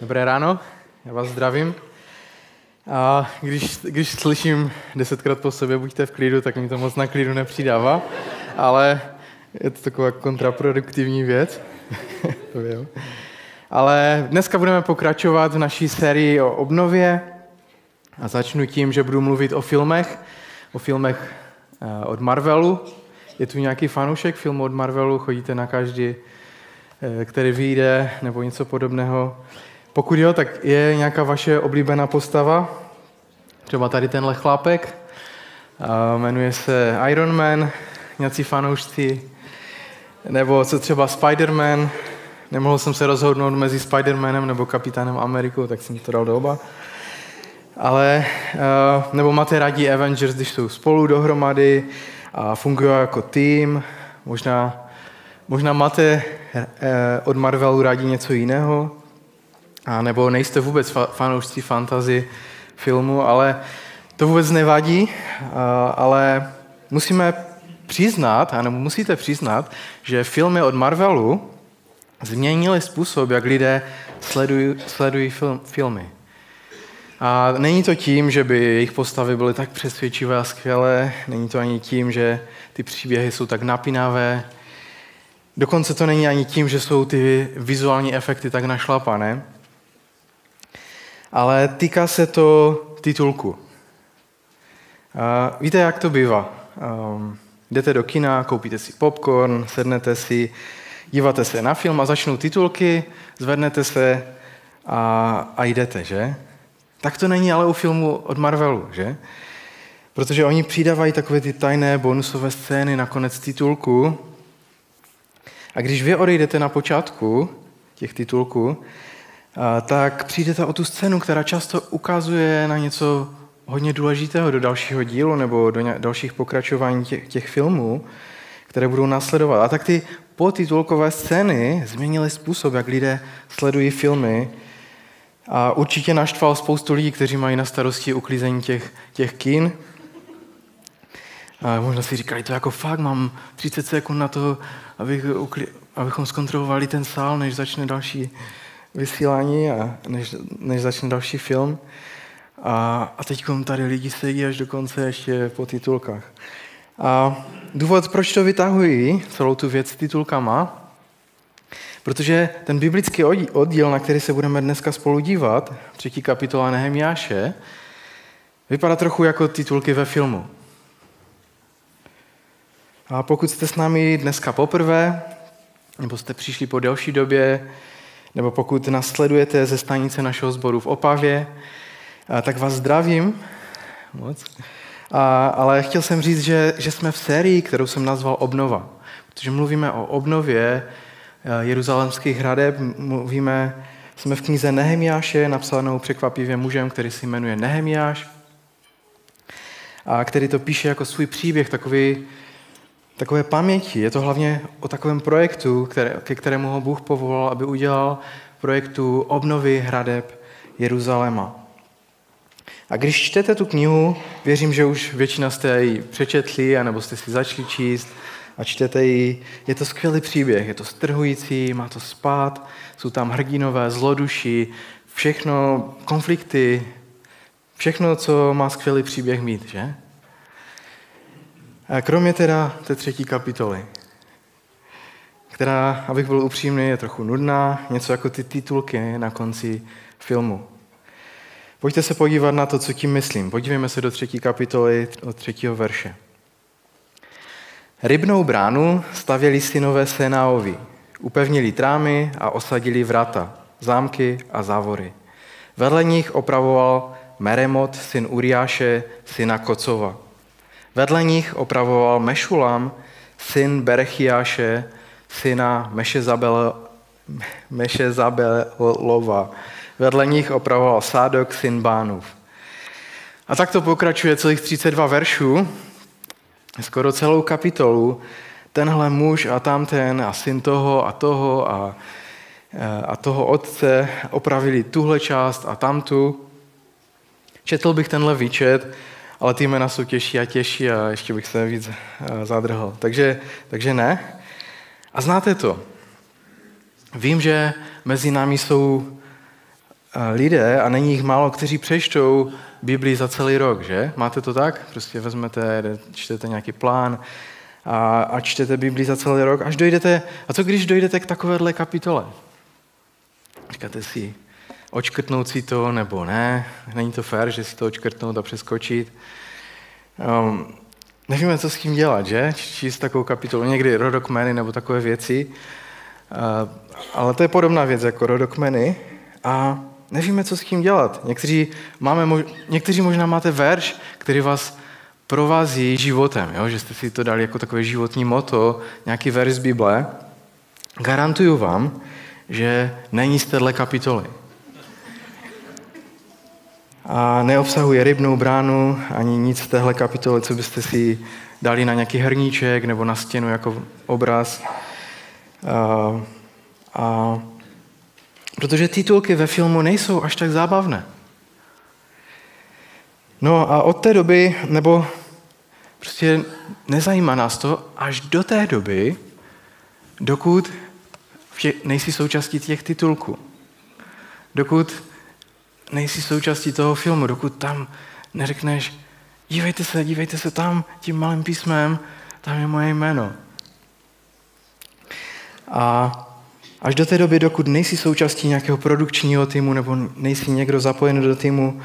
Dobré ráno, já vás zdravím. A když, když slyším desetkrát po sobě, buďte v klidu, tak mi to moc na klidu nepřidává, ale je to taková kontraproduktivní věc. to vím. Ale dneska budeme pokračovat v naší sérii o obnově a začnu tím, že budu mluvit o filmech, o filmech eh, od Marvelu. Je tu nějaký fanoušek filmu od Marvelu, chodíte na každý, eh, který vyjde, nebo něco podobného. Pokud jo, tak je nějaká vaše oblíbená postava? Třeba tady tenhle chlápek. Jmenuje se Iron Man, nějací fanoušci. Nebo co třeba Spider-Man. Nemohl jsem se rozhodnout mezi Spider-Manem nebo Kapitánem Amerikou, tak jsem to dal do oba. Ale, nebo máte rádi Avengers, když jsou spolu dohromady a fungují jako tým. Možná, možná máte eh, od Marvelu rádi něco jiného. A nebo nejste vůbec fanoušci fantazy filmu, ale to vůbec nevadí, ale musíme přiznat, nebo musíte přiznat, že filmy od Marvelu změnily způsob, jak lidé sledují, sledují film, filmy. A není to tím, že by jejich postavy byly tak přesvědčivé a skvělé, není to ani tím, že ty příběhy jsou tak napínavé, dokonce to není ani tím, že jsou ty vizuální efekty tak našlapané, ale týká se to titulku. Víte, jak to bývá? Um, jdete do kina, koupíte si popcorn, sednete si, díváte se na film a začnou titulky, zvednete se a, a jdete, že? Tak to není ale u filmu od Marvelu, že? Protože oni přidávají takové ty tajné bonusové scény na konec titulku. A když vy odejdete na počátku těch titulků, tak přijdete o tu scénu, která často ukazuje na něco hodně důležitého do dalšího dílu nebo do dalších pokračování těch, těch filmů, které budou následovat. A tak ty potitulkové scény změnily způsob, jak lidé sledují filmy a určitě naštval spoustu lidí, kteří mají na starosti uklízení těch, těch kin. A možná si říkali, to jako fakt, mám 30 sekund na to, abych, abychom zkontrolovali ten sál, než začne další vysílání a než, než začne další film. A, a teď tady lidi sedí až do konce ještě po titulkách. A důvod, proč to vytahují, celou tu věc s titulkama, protože ten biblický oddíl, na který se budeme dneska spolu dívat, třetí kapitola Nehemiáše, vypadá trochu jako titulky ve filmu. A pokud jste s námi dneska poprvé, nebo jste přišli po delší době, nebo pokud nás sledujete ze stanice našeho sboru v Opavě, tak vás zdravím. Moc. A, ale chtěl jsem říct, že, že jsme v sérii, kterou jsem nazval Obnova. Protože mluvíme o obnově jeruzalemských hradeb, mluvíme, jsme v knize Nehemiáše, napsanou překvapivě mužem, který se jmenuje Nehemiáš, a který to píše jako svůj příběh, takový takové paměti. Je to hlavně o takovém projektu, které, ke kterému ho Bůh povolal, aby udělal projektu obnovy hradeb Jeruzaléma. A když čtete tu knihu, věřím, že už většina jste ji přečetli, anebo jste si začali číst a čtete ji. Je to skvělý příběh, je to strhující, má to spát, jsou tam hrdinové, zloduši, všechno, konflikty, všechno, co má skvělý příběh mít, že? Kromě teda té třetí kapitoly, která, abych byl upřímný, je trochu nudná, něco jako ty titulky na konci filmu. Pojďte se podívat na to, co tím myslím. Podívejme se do třetí kapitoly od třetího verše. Rybnou bránu stavěli synové Senaovi, upevnili trámy a osadili vrata, zámky a závory. Vedle nich opravoval Meremot, syn Uriáše, syna Kocova. Vedle nich opravoval Mešulam, syn Berechiáše, syna Mešezabelova. Vedle nich opravoval Sádok, syn Bánův. A tak to pokračuje celých 32 veršů, skoro celou kapitolu. Tenhle muž a tamten a syn toho a toho a, a toho otce opravili tuhle část a tamtu. Četl bych tenhle výčet ale ty jména jsou těžší a těžší a ještě bych se víc eh, zadrhl. Takže, takže ne. A znáte to. Vím, že mezi námi jsou lidé, a není jich málo, kteří přečtou Biblii za celý rok, že? Máte to tak? Prostě vezmete, čtete nějaký plán a, a čtete Biblii za celý rok, až dojdete, a co když dojdete k takovéhle kapitole? Říkáte si, očkrtnout si to nebo ne, není to fér, že si to očkrtnout a přeskočit. Um, nevíme, co s tím dělat, že? Číst takovou kapitolu, někdy rodokmeny nebo takové věci. Uh, ale to je podobná věc jako rodokmeny a nevíme, co s tím dělat. Někteří, máme, někteří možná máte verš, který vás provází životem, jo? že jste si to dali jako takové životní moto, nějaký verš z Bible. Garantuju vám, že není z téhle kapitoly. A neobsahuje rybnou bránu ani nic z téhle kapitoly, co byste si dali na nějaký hrníček nebo na stěnu jako obraz. A, a protože titulky ve filmu nejsou až tak zábavné. No a od té doby, nebo prostě nezajímá nás to až do té doby, dokud nejsi součástí těch titulků. Dokud nejsi součástí toho filmu, dokud tam neřekneš, dívejte se, dívejte se tam, tím malým písmem, tam je moje jméno. A až do té doby, dokud nejsi součástí nějakého produkčního týmu nebo nejsi někdo zapojený do týmu,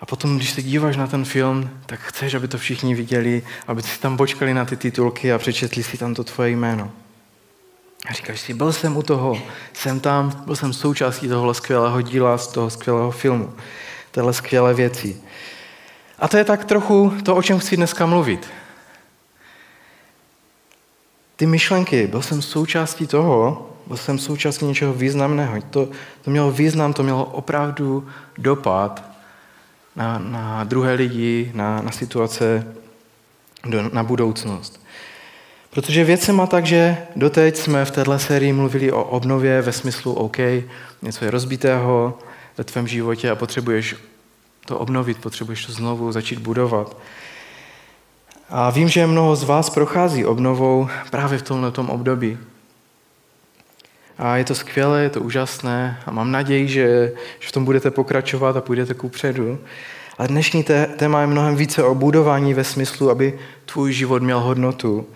a potom, když se díváš na ten film, tak chceš, aby to všichni viděli, aby si tam počkali na ty titulky a přečetli si tam to tvoje jméno. A říkáš si, byl jsem u toho, jsem tam, byl jsem součástí tohohle skvělého díla, z toho skvělého filmu, téhle skvělé věci. A to je tak trochu to, o čem chci dneska mluvit. Ty myšlenky, byl jsem součástí toho, byl jsem součástí něčeho významného. To, to mělo význam, to mělo opravdu dopad na, na druhé lidi, na, na situace, do, na budoucnost. Protože věc se má tak, že doteď jsme v této sérii mluvili o obnově ve smyslu OK, něco je rozbitého ve tvém životě a potřebuješ to obnovit, potřebuješ to znovu začít budovat. A vím, že mnoho z vás prochází obnovou právě v tomto období. A je to skvělé, je to úžasné a mám naději, že, že v tom budete pokračovat a půjdete ku předu. Ale dnešní téma je mnohem více o budování ve smyslu, aby tvůj život měl hodnotu,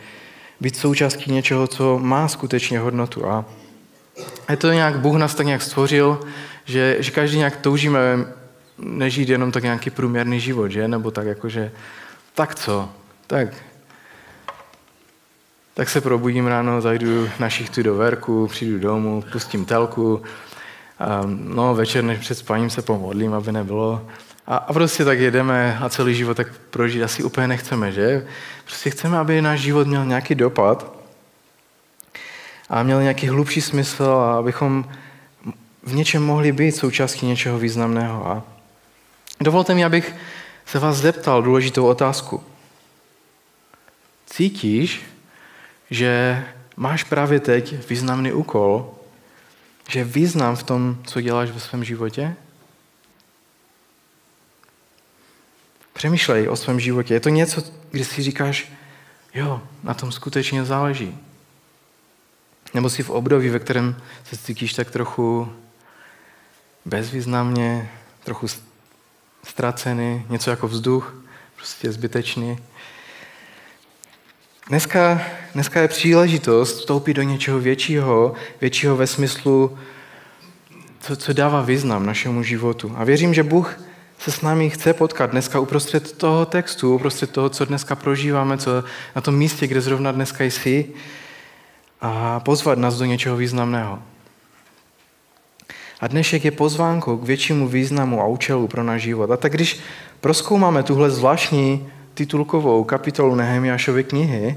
být součástí něčeho, co má skutečně hodnotu. A je to nějak, Bůh nás tak nějak stvořil, že, že každý nějak toužíme nežít jenom tak nějaký průměrný život, že? Nebo tak jako, že tak co? Tak, tak se probudím ráno, zajdu na šichtu do verku, přijdu domů, pustím telku, no večer než před spaním se pomodlím, aby nebylo a, a prostě tak jedeme a celý život tak prožít asi úplně nechceme, že? Prostě chceme, aby náš život měl nějaký dopad a měl nějaký hlubší smysl a abychom v něčem mohli být součástí něčeho významného. A dovolte mi, abych se vás zeptal důležitou otázku. Cítíš, že máš právě teď významný úkol, že význam v tom, co děláš ve svém životě? Přemýšlej o svém životě. Je to něco, kdy si říkáš, jo, na tom skutečně záleží. Nebo jsi v období, ve kterém se cítíš tak trochu bezvýznamně, trochu ztracený, něco jako vzduch, prostě zbytečný. Dneska, dneska je příležitost vstoupit do něčeho většího, většího ve smyslu, co, co dává význam našemu životu. A věřím, že Bůh se s námi chce potkat dneska uprostřed toho textu, uprostřed toho, co dneska prožíváme, co na tom místě, kde zrovna dneska jsi, a pozvat nás do něčeho významného. A dnešek je pozvánkou k většímu významu a účelu pro náš život. A tak když proskoumáme tuhle zvláštní titulkovou kapitolu Nehemiášovy knihy,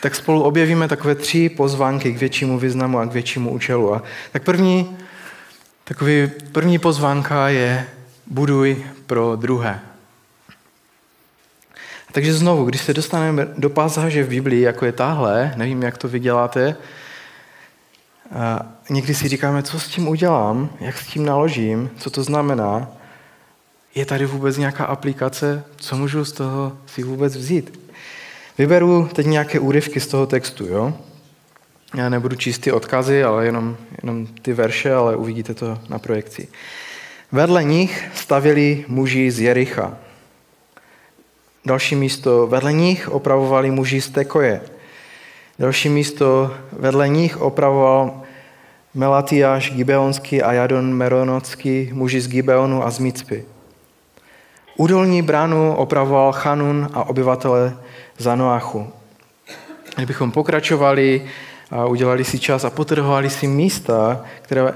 tak spolu objevíme takové tři pozvánky k většímu významu a k většímu účelu. A tak první, takový, první pozvánka je buduj pro druhé. Takže znovu, když se dostaneme do pasáže v Biblii, jako je tahle, nevím, jak to vyděláte, a někdy si říkáme, co s tím udělám, jak s tím naložím, co to znamená. Je tady vůbec nějaká aplikace, co můžu z toho si vůbec vzít? Vyberu teď nějaké úryvky z toho textu. Jo? Já nebudu číst ty odkazy, ale jenom, jenom ty verše, ale uvidíte to na projekci. Vedle nich stavěli muži z Jericha. Další místo, vedle nich opravovali muži z Tekoje. Další místo, vedle nich opravoval Melatiáš Gibeonský a Jadon Meronocký, muži z Gibeonu a z Micpy. Údolní bránu opravoval Chanun a obyvatele Zanoachu. Kdybychom pokračovali a udělali si čas a potrhovali si místa, které,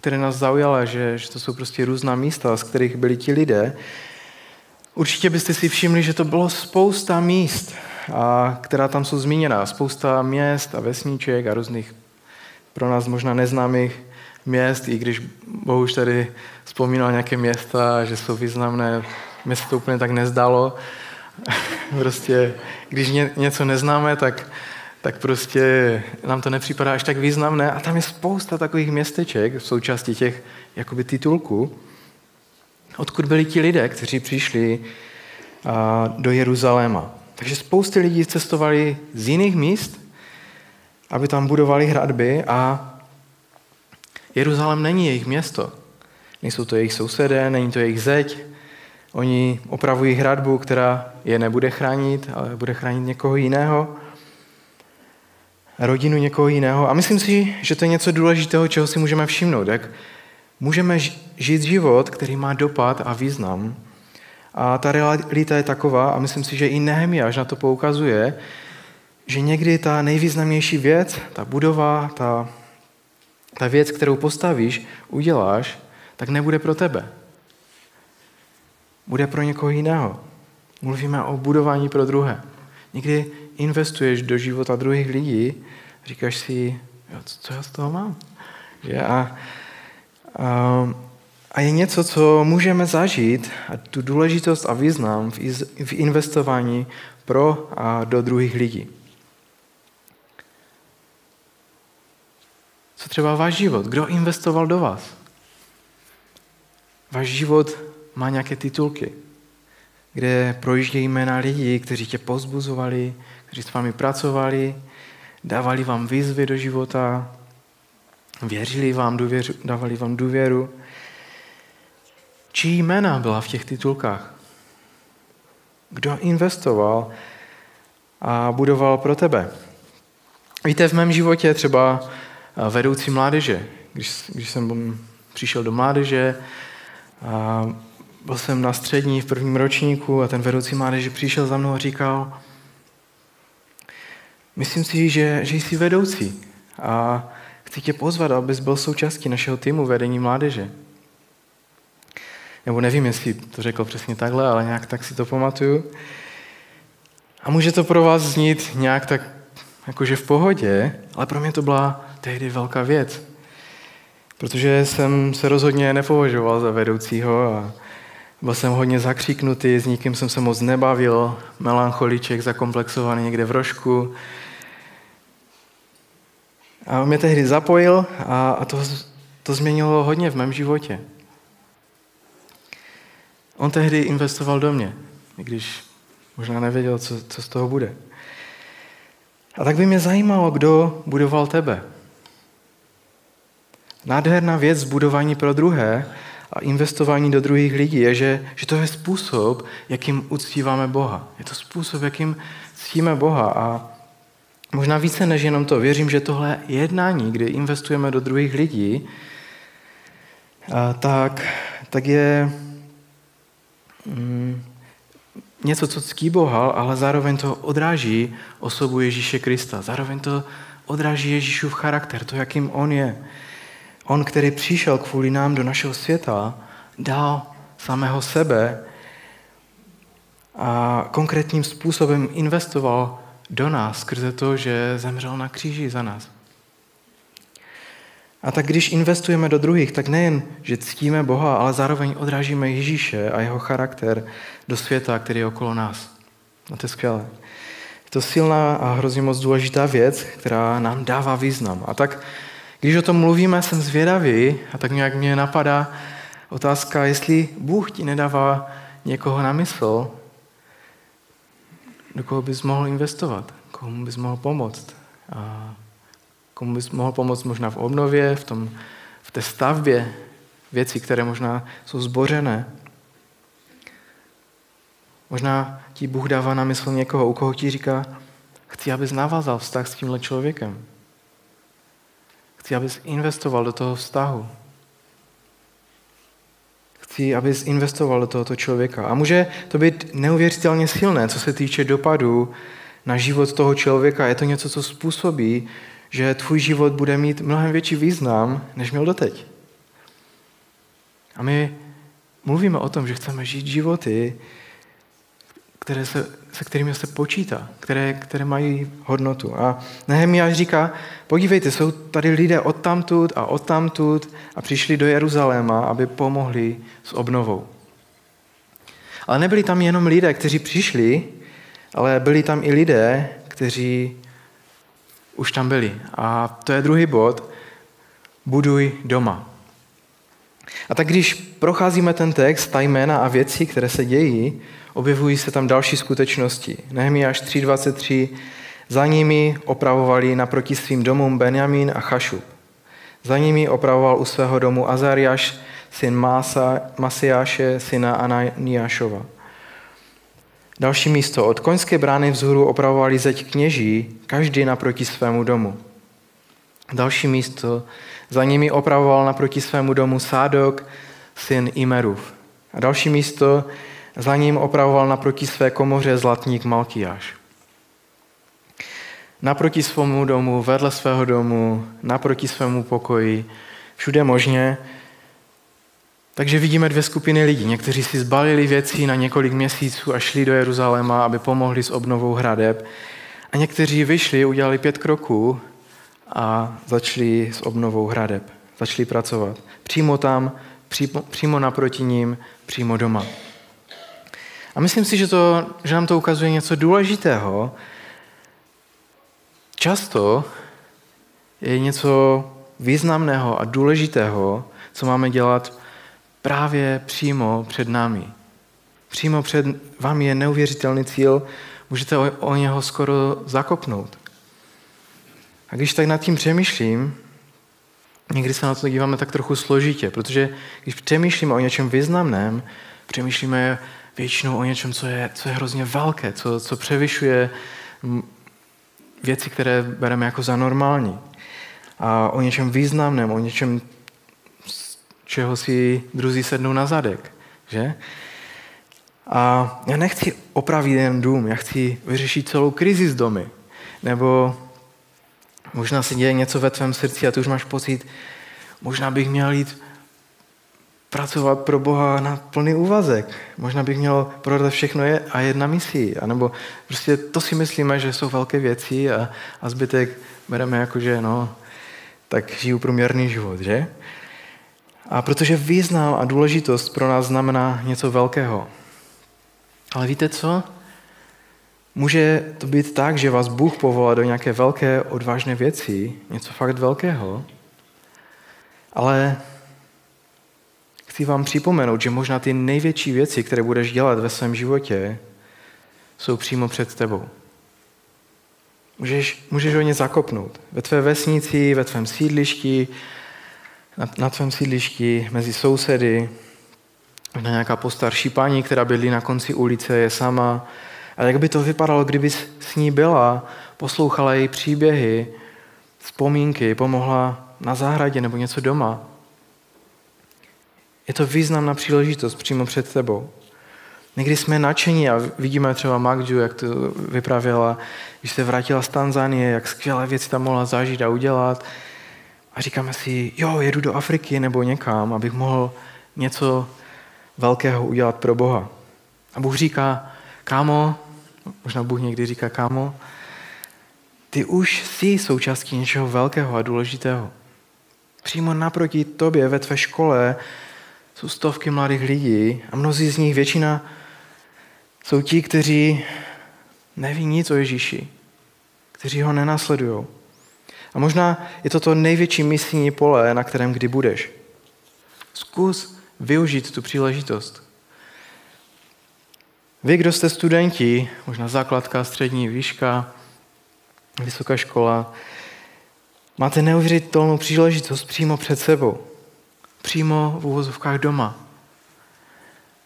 které nás zaujala, že, že to jsou prostě různá místa, z kterých byli ti lidé, určitě byste si všimli, že to bylo spousta míst, a, která tam jsou zmíněna. Spousta měst a vesníček a různých pro nás možná neznámých měst, i když Bohuž tady vzpomínal nějaké města, že jsou významné, mě se to úplně tak nezdalo. prostě, když ně, něco neznáme, tak, tak prostě nám to nepřipadá až tak významné. A tam je spousta takových městeček v součástí těch jakoby titulků, odkud byli ti lidé, kteří přišli do Jeruzaléma. Takže spousty lidí cestovali z jiných míst, aby tam budovali hradby a Jeruzalém není jejich město. Nejsou to jejich sousedé, není to jejich zeď. Oni opravují hradbu, která je nebude chránit, ale bude chránit někoho jiného. Rodinu někoho jiného. A myslím si, že to je něco důležitého, čeho si můžeme všimnout. Jak můžeme žít život, který má dopad a význam. A ta realita je taková, a myslím si, že i Nehemiáš na to poukazuje, že někdy ta nejvýznamnější věc, ta budova, ta, ta věc, kterou postavíš, uděláš, tak nebude pro tebe. Bude pro někoho jiného. Mluvíme o budování pro druhé. Někdy investuješ do života druhých lidí, říkáš si, co já z toho mám? Že? A, a, a je něco, co můžeme zažít, a tu důležitost a význam v, v investování pro a do druhých lidí. Co třeba váš život? Kdo investoval do vás? Váš život má nějaké titulky, kde projíždějí jména lidí, kteří tě pozbuzovali, kteří s vámi pracovali, dávali vám výzvy do života, věřili vám, důvěřu, dávali vám důvěru. Čí jména byla v těch titulkách? Kdo investoval a budoval pro tebe? Víte, v mém životě třeba vedoucí mládeže. Když, když jsem přišel do mládeže, a byl jsem na střední v prvním ročníku a ten vedoucí mládeže přišel za mnou a říkal, myslím si, že, že jsi vedoucí a chci tě pozvat, abys byl součástí našeho týmu vedení mládeže. Nebo nevím, jestli to řekl přesně takhle, ale nějak tak si to pamatuju. A může to pro vás znít nějak tak jakože v pohodě, ale pro mě to byla tehdy velká věc. Protože jsem se rozhodně nepovažoval za vedoucího a byl jsem hodně zakříknutý, s nikým jsem se moc nebavil, melancholiček, zakomplexovaný někde v rožku. A on mě tehdy zapojil a, a to, to změnilo hodně v mém životě. On tehdy investoval do mě, i když možná nevěděl, co, co z toho bude. A tak by mě zajímalo, kdo budoval tebe. Nádherná věc budování pro druhé a investování do druhých lidí je, že, že to je způsob, jakým uctíváme Boha. Je to způsob, jakým ctíme Boha a možná více než jenom to. Věřím, že tohle jednání, kdy investujeme do druhých lidí, tak, tak je mm, něco, co ctí Boha, ale zároveň to odráží osobu Ježíše Krista. Zároveň to odráží Ježíšův charakter, to, jakým on je. On, který přišel kvůli nám do našeho světa, dal samého sebe a konkrétním způsobem investoval do nás skrze to, že zemřel na kříži za nás. A tak když investujeme do druhých, tak nejen, že ctíme Boha, ale zároveň odrážíme Ježíše a jeho charakter do světa, který je okolo nás. A to je skvělé. Je to silná a hrozně moc důležitá věc, která nám dává význam. A tak když o tom mluvíme, jsem zvědavý a tak nějak mě napadá otázka, jestli Bůh ti nedává někoho na mysl, do koho bys mohl investovat, komu bys mohl pomoct. A komu bys mohl pomoct možná v obnově, v, tom, v té stavbě věcí, které možná jsou zbořené. Možná ti Bůh dává na mysl někoho, u koho ti říká, chci, abys navázal vztah s tímhle člověkem. Chci, abys investoval do toho vztahu. Chci, abys investoval do tohoto člověka. A může to být neuvěřitelně silné, co se týče dopadu na život toho člověka. Je to něco, co způsobí, že tvůj život bude mít mnohem větší význam, než měl doteď. A my mluvíme o tom, že chceme žít životy, které se, se kterými se počítá, které, které mají hodnotu. A Nehemiáš říká, podívejte, jsou tady lidé odtamtud a odtamtud a přišli do Jeruzaléma, aby pomohli s obnovou. Ale nebyli tam jenom lidé, kteří přišli, ale byli tam i lidé, kteří už tam byli. A to je druhý bod. Buduj doma. A tak když procházíme ten text, ta jména a věci, které se dějí, objevují se tam další skutečnosti. Nehemiáš 3.23 za nimi opravovali naproti svým domům Benjamín a Chašub. Za nimi opravoval u svého domu Azariáš, syn Masa, Masiáše, syna Ananiášova. Další místo. Od koňské brány vzhůru opravovali zeď kněží, každý naproti svému domu. Další místo. Za nimi opravoval naproti svému domu Sádok, syn Imerův. A další místo. Za ním opravoval naproti své komoře zlatník Malkiáš. Naproti svému domu, vedle svého domu, naproti svému pokoji, všude možně. Takže vidíme dvě skupiny lidí. Někteří si zbalili věci na několik měsíců a šli do Jeruzaléma, aby pomohli s obnovou hradeb. A někteří vyšli, udělali pět kroků a začali s obnovou hradeb. Začali pracovat. Přímo tam, přímo, přímo naproti ním, přímo doma. A myslím si, že, to, že nám to ukazuje něco důležitého. Často je něco významného a důležitého, co máme dělat právě přímo před námi. Přímo před vámi je neuvěřitelný cíl, můžete o, o něho skoro zakopnout. A když tak nad tím přemýšlím, někdy se na to díváme tak trochu složitě, protože když přemýšlíme o něčem významném, přemýšlíme většinou o něčem, co je, co je hrozně velké, co, co převyšuje věci, které bereme jako za normální. A o něčem významném, o něčem, čeho si druzí sednou na zadek. Že? A já nechci opravit jen dům, já chci vyřešit celou krizi z domy. Nebo možná se děje něco ve tvém srdci a tu už máš pocit, možná bych měl jít pracovat pro Boha na plný úvazek. Možná bych měl prodat všechno je a jedna misí. A nebo prostě to si myslíme, že jsou velké věci a, a zbytek bereme jako, že no, tak žiju průměrný život, že? A protože význam a důležitost pro nás znamená něco velkého. Ale víte co? Může to být tak, že vás Bůh povolá do nějaké velké, odvážné věci, něco fakt velkého, ale chci vám připomenout, že možná ty největší věci, které budeš dělat ve svém životě, jsou přímo před tebou. Můžeš, můžeš o ně zakopnout. Ve tvé vesnici, ve tvém sídlišti, na, na tvém sídlišti, mezi sousedy, na nějaká postarší paní, která bydlí na konci ulice, je sama. A jak by to vypadalo, kdyby s ní byla, poslouchala její příběhy, vzpomínky, pomohla na zahradě nebo něco doma. Je to významná příležitost přímo před tebou. Někdy jsme nadšení a vidíme třeba Magdu, jak to vyprávěla, když se vrátila z Tanzánie, jak skvělé věci tam mohla zažít a udělat. A říkáme si, jo, jedu do Afriky nebo někam, abych mohl něco velkého udělat pro Boha. A Bůh říká, kámo, možná Bůh někdy říká, kámo, ty už jsi součástí něčeho velkého a důležitého. Přímo naproti tobě ve tvé škole jsou stovky mladých lidí a mnozí z nich, většina, jsou ti, kteří neví nic o Ježíši, kteří ho nenásledují. A možná je to to největší misijní pole, na kterém kdy budeš. Zkus využít tu příležitost. Vy, kdo jste studenti, možná základka, střední, výška, vysoká škola, Máte neuvěřitelnou příležitost přímo před sebou. Přímo v úvozovkách doma.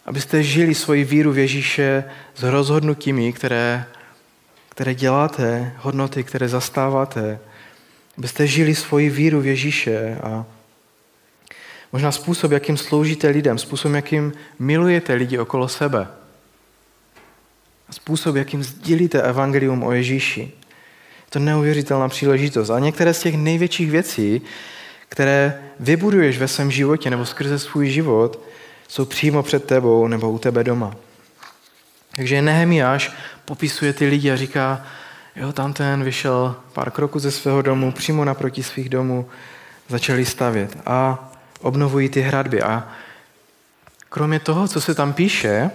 Abyste žili svoji víru v Ježíše s rozhodnutími, které, které děláte, hodnoty, které zastáváte. Abyste žili svoji víru v Ježíše a možná způsob, jakým sloužíte lidem, způsob, jakým milujete lidi okolo sebe. Způsob, jakým sdílíte evangelium o Ježíši. Je to neuvěřitelná příležitost. A některé z těch největších věcí, které vybuduješ ve svém životě nebo skrze svůj život, jsou přímo před tebou nebo u tebe doma. Takže Nehemiáš popisuje ty lidi a říká, jo, tam ten vyšel pár kroků ze svého domu, přímo naproti svých domů, začali stavět a obnovují ty hradby. A kromě toho, co se tam píše,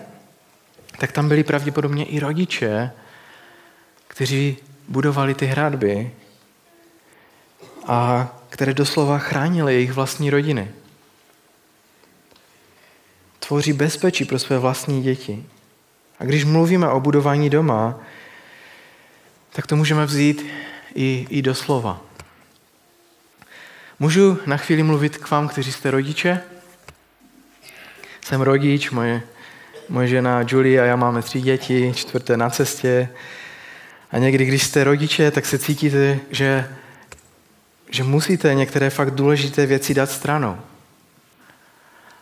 tak tam byli pravděpodobně i rodiče, kteří budovali ty hradby a které doslova chránily jejich vlastní rodiny. Tvoří bezpečí pro své vlastní děti. A když mluvíme o budování doma, tak to můžeme vzít i, i do slova. Můžu na chvíli mluvit k vám, kteří jste rodiče? Jsem rodič, moje, moje žena Julie a já máme tři děti, čtvrté na cestě. A někdy, když jste rodiče, tak se cítíte, že, že musíte některé fakt důležité věci dát stranou.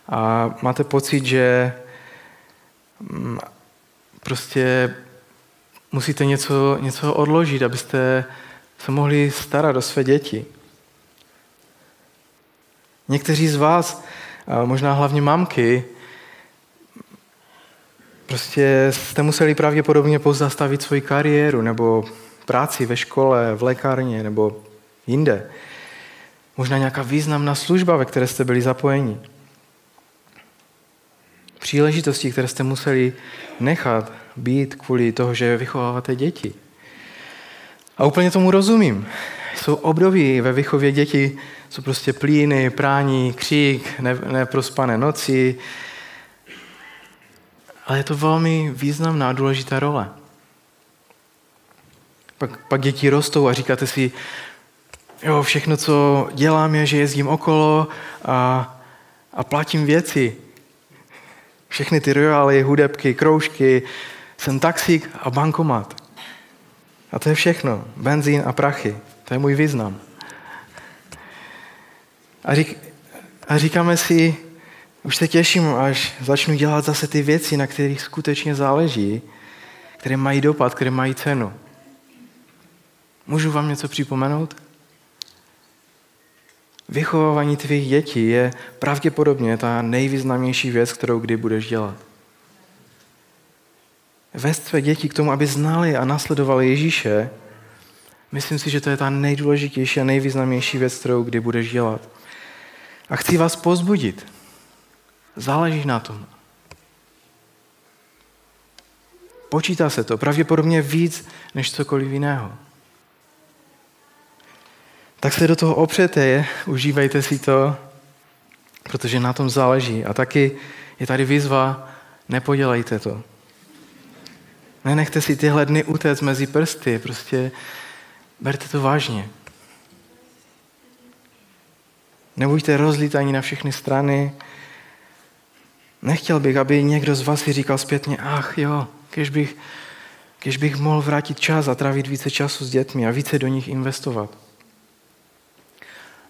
A máte pocit, že mm, prostě musíte něco, něco odložit, abyste se mohli starat o své děti. Někteří z vás, možná hlavně mamky, prostě jste museli pravděpodobně pozastavit svoji kariéru nebo práci ve škole, v lékárně nebo jinde. Možná nějaká významná služba, ve které jste byli zapojeni. Příležitosti, které jste museli nechat být kvůli toho, že vychováváte děti. A úplně tomu rozumím. Jsou období ve vychově dětí, jsou prostě plíny, prání, křík, ne, neprospané noci. Ale je to velmi významná a důležitá role. Pak, pak děti rostou a říkáte si, jo, všechno, co dělám, je, že jezdím okolo a, a platím věci. Všechny ty rojály, hudebky, kroužky, jsem taxík a bankomat. A to je všechno. Benzín a prachy. To je můj význam. A, řík, a říkáme si, už se těším, až začnu dělat zase ty věci, na kterých skutečně záleží, které mají dopad, které mají cenu. Můžu vám něco připomenout? Vychovávání tvých dětí je pravděpodobně ta nejvýznamnější věc, kterou kdy budeš dělat. Vést své děti k tomu, aby znali a nasledovali Ježíše, myslím si, že to je ta nejdůležitější a nejvýznamnější věc, kterou kdy budeš dělat. A chci vás pozbudit. Záleží na tom. Počítá se to pravděpodobně víc než cokoliv jiného. Tak se do toho opřete, užívejte si to, protože na tom záleží. A taky je tady výzva, nepodělejte to. Nenechte si tyhle dny utéct mezi prsty, prostě berte to vážně. Nebuďte rozlítaní na všechny strany. Nechtěl bych, aby někdo z vás si říkal zpětně, ach jo, když bych, když bych mohl vrátit čas a trávit více času s dětmi a více do nich investovat.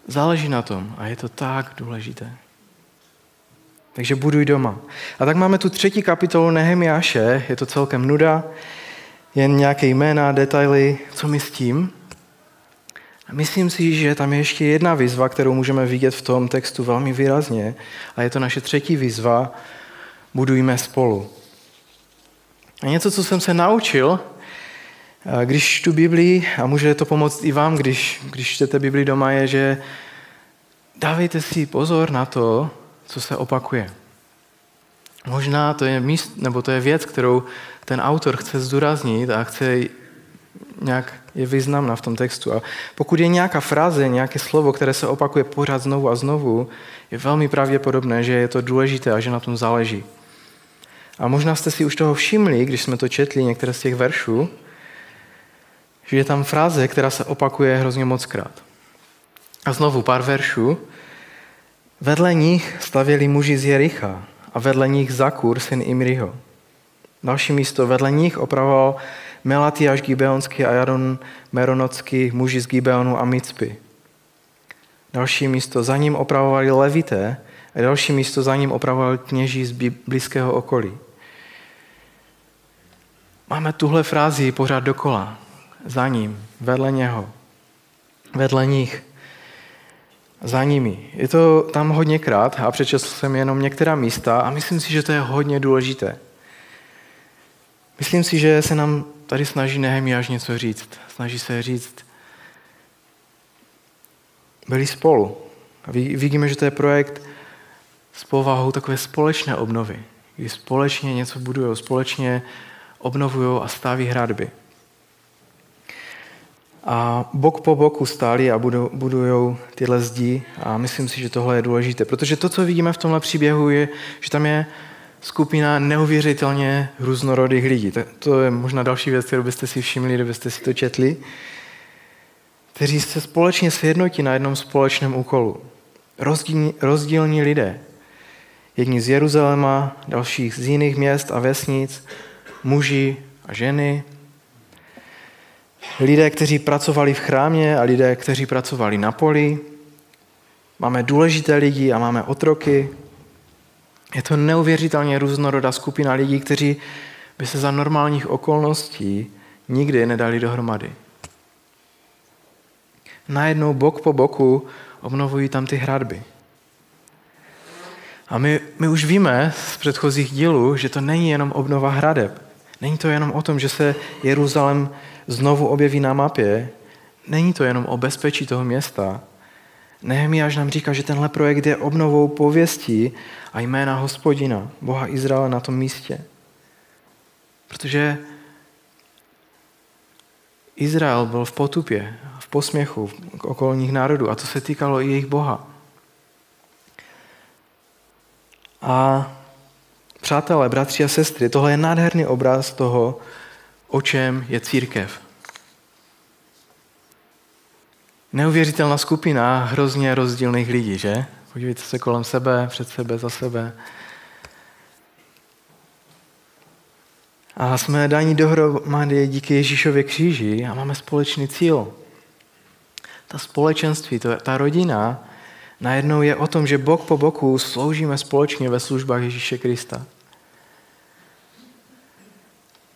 Záleží na tom a je to tak důležité. Takže buduj doma. A tak máme tu třetí kapitolu Nehemiáše, je to celkem nuda, jen nějaké jména, detaily, co my s tím. Myslím si, že tam je ještě jedna výzva, kterou můžeme vidět v tom textu velmi výrazně, a je to naše třetí výzva, budujme spolu. A něco, co jsem se naučil, když čtu Biblii, a může to pomoct i vám, když, když čtete Biblii doma, je, že dávejte si pozor na to, co se opakuje. Možná to je míst, nebo to je věc, kterou ten autor chce zdůraznit a chce nějak je významná v tom textu. A pokud je nějaká fráze, nějaké slovo, které se opakuje pořád znovu a znovu, je velmi pravděpodobné, že je to důležité a že na tom záleží. A možná jste si už toho všimli, když jsme to četli, některé z těch veršů, že je tam fráze, která se opakuje hrozně moc krát. A znovu pár veršů. Vedle nich stavěli muži z Jericha a vedle nich Zakur, syn Imriho. Další místo, vedle nich opravoval Melatiáš Gibeonský a Jaron Meronocký, muži z Gibeonu a Micpy. Další místo, za ním opravovali levité a další místo za ním opravovali kněží z blízkého okolí. Máme tuhle frázi pořád dokola. Za ním, vedle něho, vedle nich, za nimi. Je to tam hodněkrát a přečetl jsem jenom některá místa a myslím si, že to je hodně důležité. Myslím si, že se nám tady snaží Nehemiáš něco říct. Snaží se říct, byli spolu. A vidíme, že to je projekt s povahou takové společné obnovy, kdy společně něco budují, společně obnovují a staví hradby. A bok po boku stáli a budují tyhle zdi a myslím si, že tohle je důležité, protože to, co vidíme v tomhle příběhu, je, že tam je skupina neuvěřitelně různorodých lidí. To je možná další věc, kterou byste si všimli, kdybyste si to četli, kteří se společně sjednotí na jednom společném úkolu. Rozdílní, rozdílní lidé. Jedni z Jeruzaléma, dalších z jiných měst a vesnic, muži a ženy, lidé, kteří pracovali v chrámě a lidé, kteří pracovali na poli. Máme důležité lidi a máme otroky, je to neuvěřitelně různorodá skupina lidí, kteří by se za normálních okolností nikdy nedali dohromady. Najednou bok po boku obnovují tam ty hradby. A my, my už víme z předchozích dílů, že to není jenom obnova hradeb. Není to jenom o tom, že se Jeruzalém znovu objeví na mapě. Není to jenom o bezpečí toho města, Nehemiáš nám říká, že tenhle projekt je obnovou pověstí a jména hospodina, Boha Izraele na tom místě. Protože Izrael byl v potupě, v posměchu k okolních národů a to se týkalo i jejich Boha. A přátelé, bratři a sestry, tohle je nádherný obraz toho, o čem je církev. Neuvěřitelná skupina hrozně rozdílných lidí, že? Podívejte se kolem sebe, před sebe, za sebe. A jsme daní dohromady díky Ježíšově kříži a máme společný cíl. Ta společenství, to, ta rodina, najednou je o tom, že bok po boku sloužíme společně ve službách Ježíše Krista.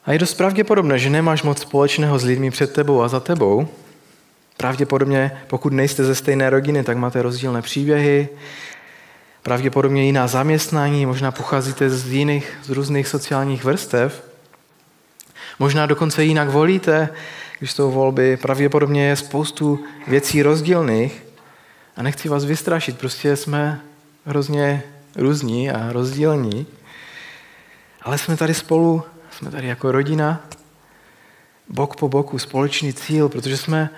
A je dost pravděpodobné, že nemáš moc společného s lidmi před tebou a za tebou, Pravděpodobně, pokud nejste ze stejné rodiny, tak máte rozdílné příběhy, pravděpodobně jiná zaměstnání, možná pocházíte z jiných, z různých sociálních vrstev, možná dokonce jinak volíte, když jsou volby, pravděpodobně je spoustu věcí rozdílných. A nechci vás vystrašit, prostě jsme hrozně různí a rozdílní, ale jsme tady spolu, jsme tady jako rodina, bok po boku, společný cíl, protože jsme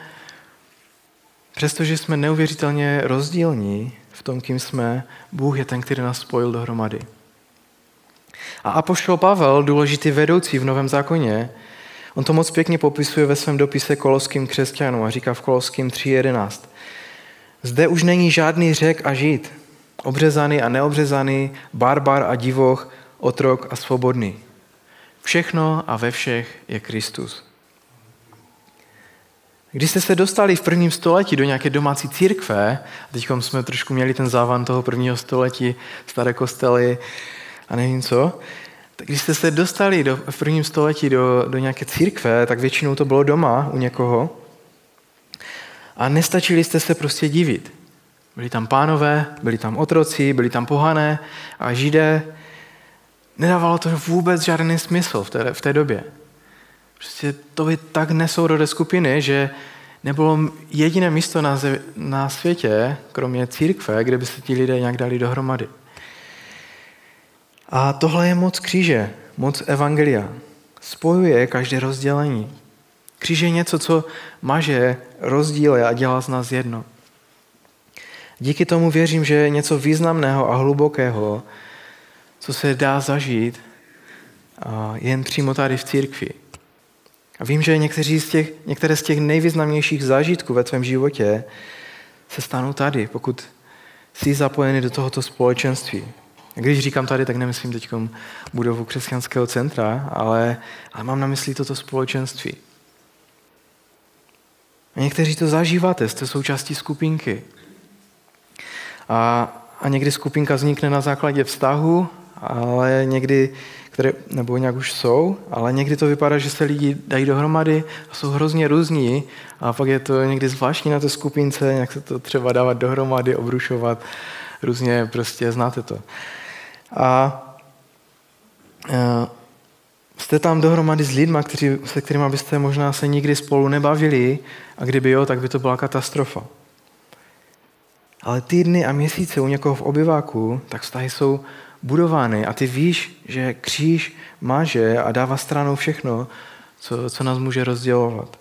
Přestože jsme neuvěřitelně rozdílní v tom, kým jsme, Bůh je ten, který nás spojil dohromady. A apoštol Pavel, důležitý vedoucí v Novém zákoně, on to moc pěkně popisuje ve svém dopise koloským křesťanům a říká v koloským 3.11. Zde už není žádný řek a žít, obřezaný a neobřezaný, barbar a divoch, otrok a svobodný. Všechno a ve všech je Kristus. Když jste se dostali v prvním století do nějaké domácí církve, teď jsme trošku měli ten závan toho prvního století, staré kostely a nevím co, tak když jste se dostali do, v prvním století do, do nějaké církve, tak většinou to bylo doma u někoho a nestačili jste se prostě divit. Byli tam pánové, byli tam otroci, byli tam pohané a židé. Nedávalo to vůbec žádný smysl v té, v té době. Prostě to by tak nesourodé skupiny, že nebylo jediné místo na, na světě, kromě církve, kde by se ti lidé nějak dali dohromady. A tohle je moc kříže, moc evangelia. Spojuje každé rozdělení. Kříž je něco, co maže rozdíly a dělá z nás jedno. Díky tomu věřím, že je něco významného a hlubokého, co se dá zažít jen přímo tady v církvi. A vím, že někteří z těch, některé z těch nejvýznamnějších zážitků ve tvém životě se stanou tady, pokud jsi zapojený do tohoto společenství. Když říkám tady, tak nemyslím teď budovu křesťanského centra, ale, ale mám na mysli toto společenství. A někteří to zažíváte, jste součástí skupinky. A, a někdy skupinka vznikne na základě vztahu, ale někdy, které, nebo nějak už jsou, ale někdy to vypadá, že se lidi dají dohromady a jsou hrozně různí a pak je to někdy zvláštní na té skupince, nějak se to třeba dávat dohromady, obrušovat, různě prostě znáte to. A, a jste tam dohromady s lidmi, kteří, se kterými byste možná se nikdy spolu nebavili a kdyby jo, tak by to byla katastrofa. Ale týdny a měsíce u někoho v obyváku, tak vztahy jsou budovány a ty víš, že kříž máže a dává stranou všechno, co, co nás může rozdělovat.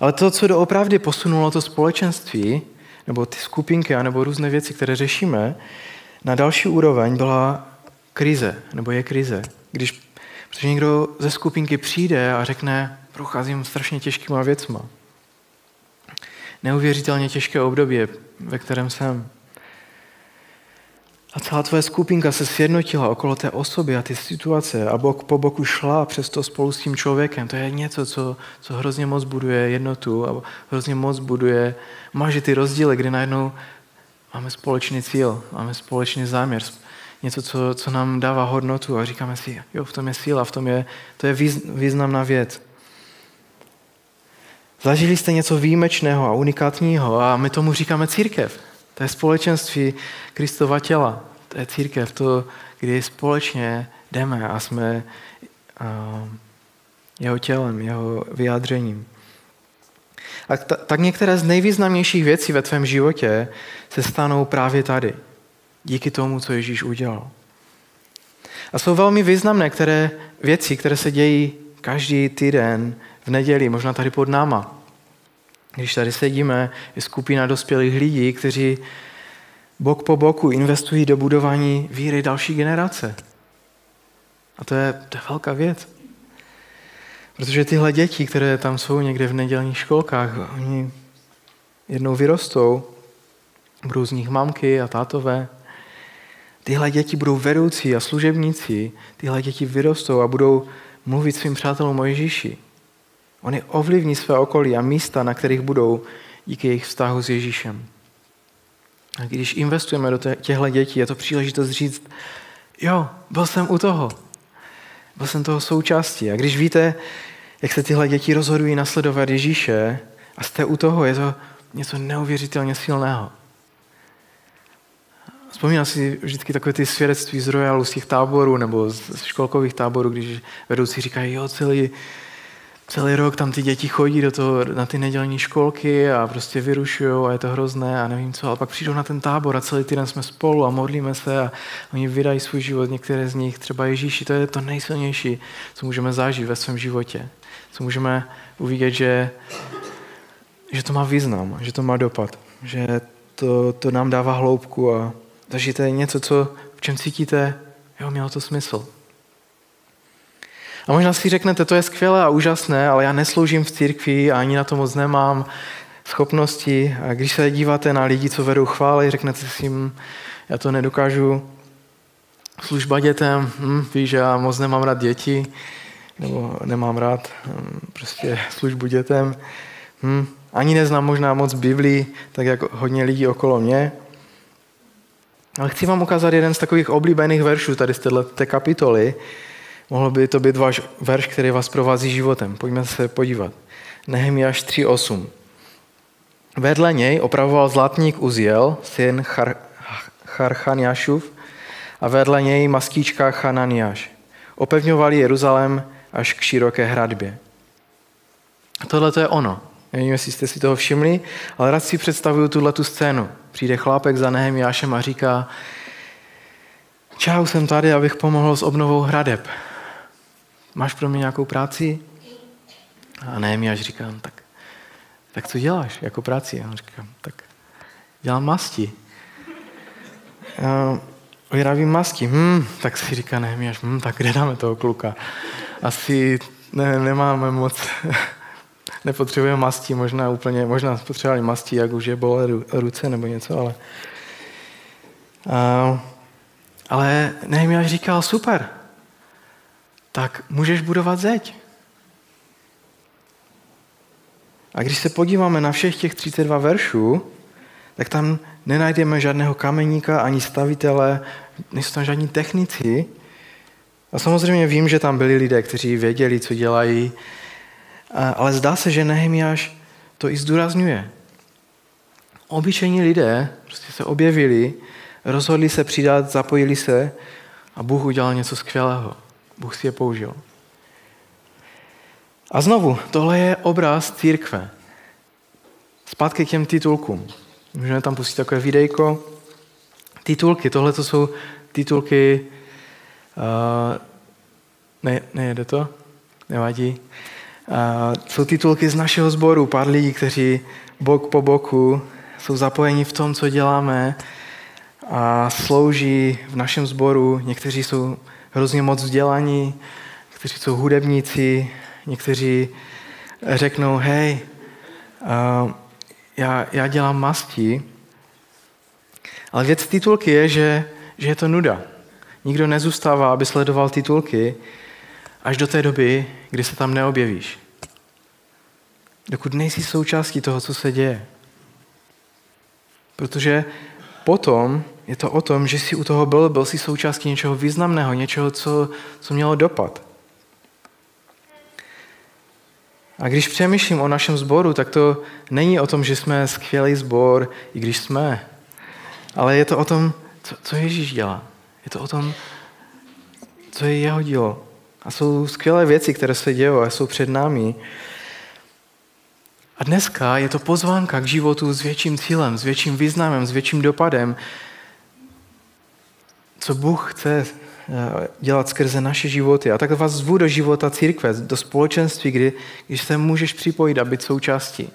Ale to, co doopravdy posunulo to společenství, nebo ty skupinky, nebo různé věci, které řešíme, na další úroveň byla krize, nebo je krize. Když, protože někdo ze skupinky přijde a řekne, procházím strašně těžkýma věcma. Neuvěřitelně těžké období, ve kterém jsem. A celá tvoje skupinka se sjednotila okolo té osoby a ty situace a bok po boku šla přes to spolu s tím člověkem. To je něco, co, co hrozně moc buduje jednotu a hrozně moc buduje, máže ty rozdíly, kdy najednou máme společný cíl, máme společný záměr, něco, co, co nám dává hodnotu a říkáme si, jo, v tom je síla, v tom je, to je významná věc. Zažili jste něco výjimečného a unikátního a my tomu říkáme církev. To je společenství Kristova těla. To je církev, to, kdy společně jdeme a jsme jeho tělem, jeho vyjádřením. A t- tak některé z nejvýznamnějších věcí ve tvém životě se stanou právě tady. Díky tomu, co Ježíš udělal. A jsou velmi významné které věci, které se dějí každý týden v neděli, možná tady pod náma. Když tady sedíme, je skupina dospělých lidí, kteří bok po boku investují do budování víry další generace. A to je, to je velká věc. Protože tyhle děti, které tam jsou někde v nedělních školkách, oni jednou vyrostou, budou z nich mamky a tátové. Tyhle děti budou vedoucí a služebníci, tyhle děti vyrostou a budou mluvit svým přátelům o Ježíši. Oni ovlivní své okolí a místa, na kterých budou díky jejich vztahu s Ježíšem. A když investujeme do těchto dětí, je to příležitost říct, jo, byl jsem u toho. Byl jsem toho součástí. A když víte, jak se tyhle děti rozhodují nasledovat Ježíše a jste u toho, je to něco neuvěřitelně silného. Vzpomínám si vždycky takové ty svědectví z Royalu, z těch táborů nebo z školkových táborů, když vedoucí říkají, jo, celý, celý rok tam ty děti chodí do toho, na ty nedělní školky a prostě vyrušují a je to hrozné a nevím co, ale pak přijdou na ten tábor a celý týden jsme spolu a modlíme se a oni vydají svůj život, některé z nich, třeba Ježíši, to je to nejsilnější, co můžeme zažít ve svém životě. Co můžeme uvidět, že, že to má význam, že to má dopad, že to, to nám dává hloubku a zažijete něco, co, v čem cítíte, jo, mělo to smysl. A možná si řeknete, to je skvělé a úžasné, ale já nesloužím v církvi a ani na to moc nemám schopnosti. A když se díváte na lidi, co vedou chvály, řeknete si jim, já to nedokážu. Služba dětem, hm, víš, já moc nemám rád děti, nebo nemám rád hm, prostě službu dětem. Hm, ani neznám možná moc Biblii, tak jako hodně lidí okolo mě. Ale chci vám ukázat jeden z takových oblíbených veršů tady z této kapitoly, Mohl by to být váš verš, který vás provází životem. Pojďme se podívat. Nehemiáš 3.8. Vedle něj opravoval zlatník Uziel, syn Char- Charchaniášův, a vedle něj maskýčka Hananiáš. Opevňovali Jeruzalém až k široké hradbě. Tohle to je ono. Nevím, jestli jste si toho všimli, ale rád si představuju tuhle tu scénu. Přijde chlápek za Nehemiášem a říká, čau, jsem tady, abych pomohl s obnovou hradeb máš pro mě nějakou práci? A ne, mi až říkám, tak, tak co děláš jako práci? A on říká, tak dělám masti. A vyrábím masti. Hm, tak si říká ne, hm, tak kde dáme toho kluka? Asi ne, nemáme moc, nepotřebujeme masti, možná úplně, možná potřebovali masti, jak už je bolé ruce nebo něco, ale... Uh, ale Nehemiáš říkal, super, tak můžeš budovat zeď. A když se podíváme na všech těch 32 veršů, tak tam nenajdeme žádného kameníka ani stavitele, nejsou tam žádní technici. A samozřejmě vím, že tam byli lidé, kteří věděli, co dělají, ale zdá se, že Nehemiáš to i zdůrazňuje. Obyčejní lidé prostě se objevili, rozhodli se přidat, zapojili se a Bůh udělal něco skvělého. Bůh si je použil. A znovu, tohle je obraz církve. Zpátky k těm titulkům. Můžeme tam pustit takové videjko. Titulky, tohle to jsou titulky, uh, ne, nejede to? Nevadí. Uh, jsou titulky z našeho sboru, pár lidí, kteří bok po boku jsou zapojeni v tom, co děláme a slouží v našem sboru. Někteří jsou hrozně moc vzdělaní, kteří jsou hudebníci, někteří řeknou, hej, já, já dělám masti, ale věc titulky je, že, že je to nuda. Nikdo nezůstává, aby sledoval titulky až do té doby, kdy se tam neobjevíš. Dokud nejsi součástí toho, co se děje. Protože potom je to o tom, že jsi u toho byl, byl jsi součástí něčeho významného, něčeho, co, co mělo dopad. A když přemýšlím o našem sboru, tak to není o tom, že jsme skvělý sbor, i když jsme, ale je to o tom, co, co Ježíš dělá. Je to o tom, co je jeho dílo. A jsou skvělé věci, které se dějí a jsou před námi. A dneska je to pozvánka k životu s větším cílem, s větším významem, s větším dopadem, co Bůh chce eh, dělat skrze naše životy. A tak vás zvu do života církve, do společenství, kdy, když se můžeš připojit a být součástí.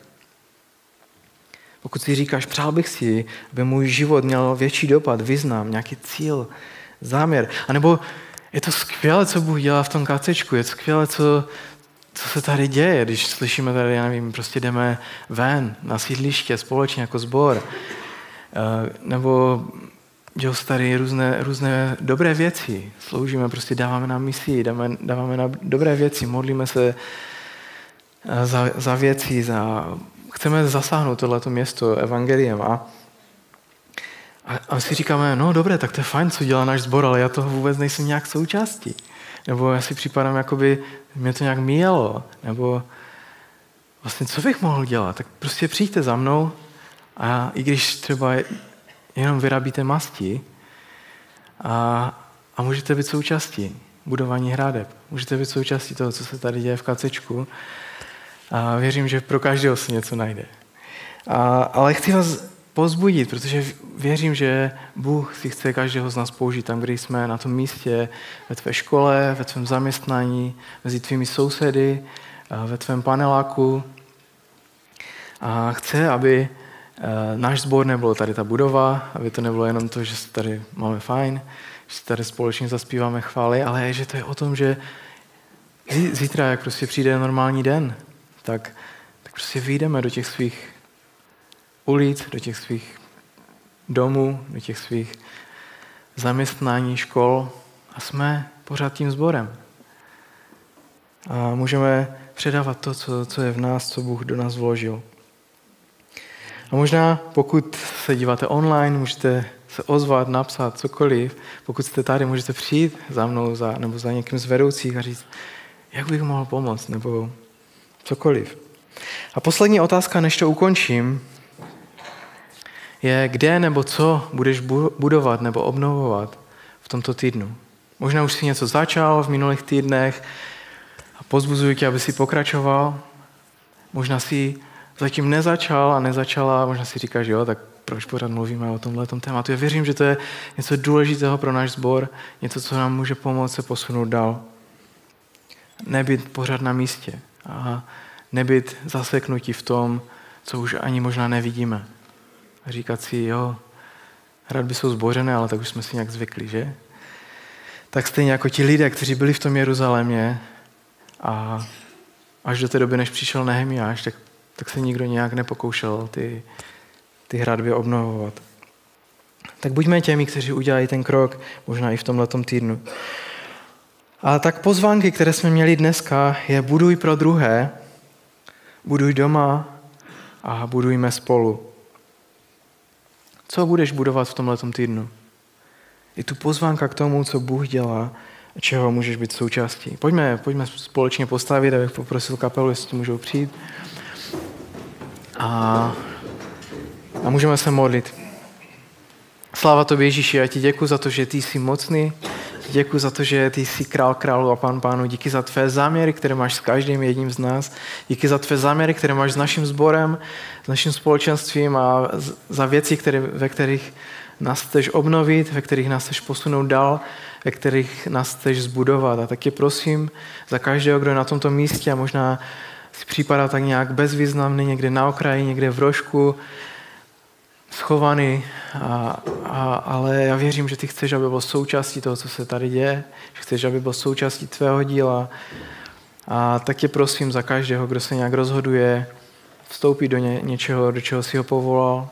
Pokud si říkáš, přál bych si, aby můj život měl větší dopad, význam, nějaký cíl, záměr. A nebo je to skvělé, co Bůh dělá v tom kacečku, je to skvělé, co, co se tady děje, když slyšíme tady, já nevím, prostě jdeme ven na sídliště společně jako sbor. Eh, nebo dělou tady různé, různé dobré věci. Sloužíme, prostě dáváme na misi, dáváme, dáváme na dobré věci, modlíme se eh, za, za věci, za, chceme zasáhnout tohleto město evangeliem a, a, a si říkáme, no dobré, tak to je fajn, co dělá náš sbor, ale já toho vůbec nejsem nějak součástí. Nebo já si připadám, jakoby mě to nějak míjelo, nebo vlastně co bych mohl dělat? Tak prostě přijďte za mnou a i když třeba jenom vyrábíte masti a, a můžete být součástí budování hrádeb. Můžete být součástí toho, co se tady děje v kacečku. A věřím, že pro každého se něco najde. A, ale chci vás pozbudit, protože věřím, že Bůh si chce každého z nás použít tam, kde jsme na tom místě, ve tvé škole, ve tvém zaměstnání, mezi tvými sousedy, ve tvém paneláku. A chce, aby náš sbor nebyl tady ta budova, aby to nebylo jenom to, že tady máme fajn, že tady společně zaspíváme chvály, ale že to je o tom, že zítra, jak prostě přijde normální den, tak, tak prostě vyjdeme do těch svých ulic, do těch svých domů, do těch svých zaměstnání, škol a jsme pořád tím sborem. A můžeme předávat to, co, co je v nás, co Bůh do nás vložil. A možná pokud se díváte online, můžete se ozvat, napsat cokoliv. Pokud jste tady, můžete přijít za mnou za, nebo za někým z vedoucích a říct, jak bych mohl pomoct, nebo cokoliv. A poslední otázka, než to ukončím, je, kde nebo co budeš budovat nebo obnovovat v tomto týdnu. Možná už si něco začal v minulých týdnech a pozbuzuji tě, aby si pokračoval. Možná si zatím nezačal a nezačala, možná si říkáš, jo, tak proč pořád mluvíme o tomhle tématu. Já věřím, že to je něco důležitého pro náš sbor, něco, co nám může pomoct se posunout dál. Nebyt pořád na místě a nebyt zaseknutí v tom, co už ani možná nevidíme. A říkat si, jo, rád by jsou zbořené, ale tak už jsme si nějak zvykli, že? Tak stejně jako ti lidé, kteří byli v tom Jeruzalémě a až do té doby, než přišel Nehemiáš, tak, tak se nikdo nějak nepokoušel ty, ty hradby obnovovat. Tak buďme těmi, kteří udělají ten krok, možná i v tomhle týdnu. A tak pozvánky, které jsme měli dneska, je buduj pro druhé, buduj doma a budujme spolu. Co budeš budovat v tomhle týdnu? Je tu pozvánka k tomu, co Bůh dělá a čeho můžeš být součástí. Pojďme, pojďme společně postavit, abych poprosil kapelu, jestli můžou přijít. A, a můžeme se modlit. Sláva tobě, Ježíši, já ti děkuji za to, že ty jsi mocný, děkuji za to, že ty jsi král králu a pán pánu. Díky za tvé záměry, které máš s každým jedním z nás. Díky za tvé záměry, které máš s naším sborem, s naším společenstvím a za věci, které, ve kterých nás chceš obnovit, ve kterých nás chceš posunout dál, ve kterých nás chceš zbudovat. A taky prosím za každého, kdo je na tomto místě a možná si připadá tak nějak bezvýznamný, někde na okraji, někde v rožku, schovaný, a, a, ale já věřím, že ty chceš, aby byl součástí toho, co se tady děje, že chceš, aby byl součástí tvého díla. A tak tě prosím za každého, kdo se nějak rozhoduje vstoupit do ně, něčeho, do čeho si ho povolal,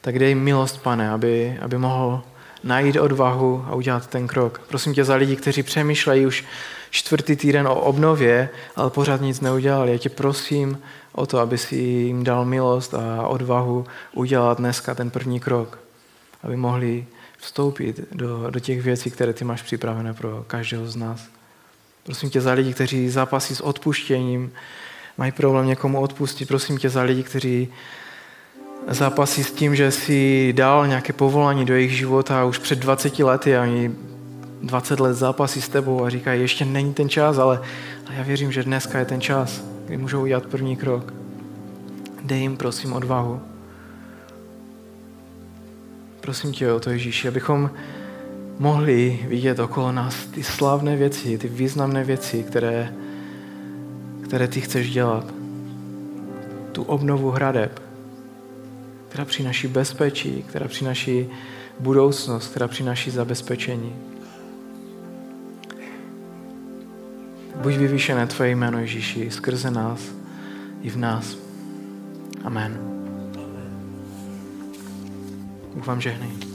tak dej milost, pane, aby, aby mohl najít odvahu a udělat ten krok. Prosím tě za lidi, kteří přemýšlejí už čtvrtý týden o obnově, ale pořád nic neudělali. Já tě prosím o to, aby si jim dal milost a odvahu udělat dneska ten první krok, aby mohli vstoupit do, do těch věcí, které ty máš připravené pro každého z nás. Prosím tě za lidi, kteří zápasí s odpuštěním, mají problém někomu odpustit. Prosím tě za lidi, kteří zápasí s tím, že si dal nějaké povolání do jejich života už před 20 lety a oni 20 let zápasí s tebou a říkají, ještě není ten čas, ale, já věřím, že dneska je ten čas, kdy můžou udělat první krok. Dej jim, prosím, odvahu. Prosím tě o to, Ježíši, abychom mohli vidět okolo nás ty slavné věci, ty významné věci, které, které ty chceš dělat. Tu obnovu hradeb, která přináší bezpečí, která přináší budoucnost, která přináší zabezpečení. Buď vyvýšené Tvoje jméno Ježíši skrze nás i v nás. Amen. Bůh vám žehnej.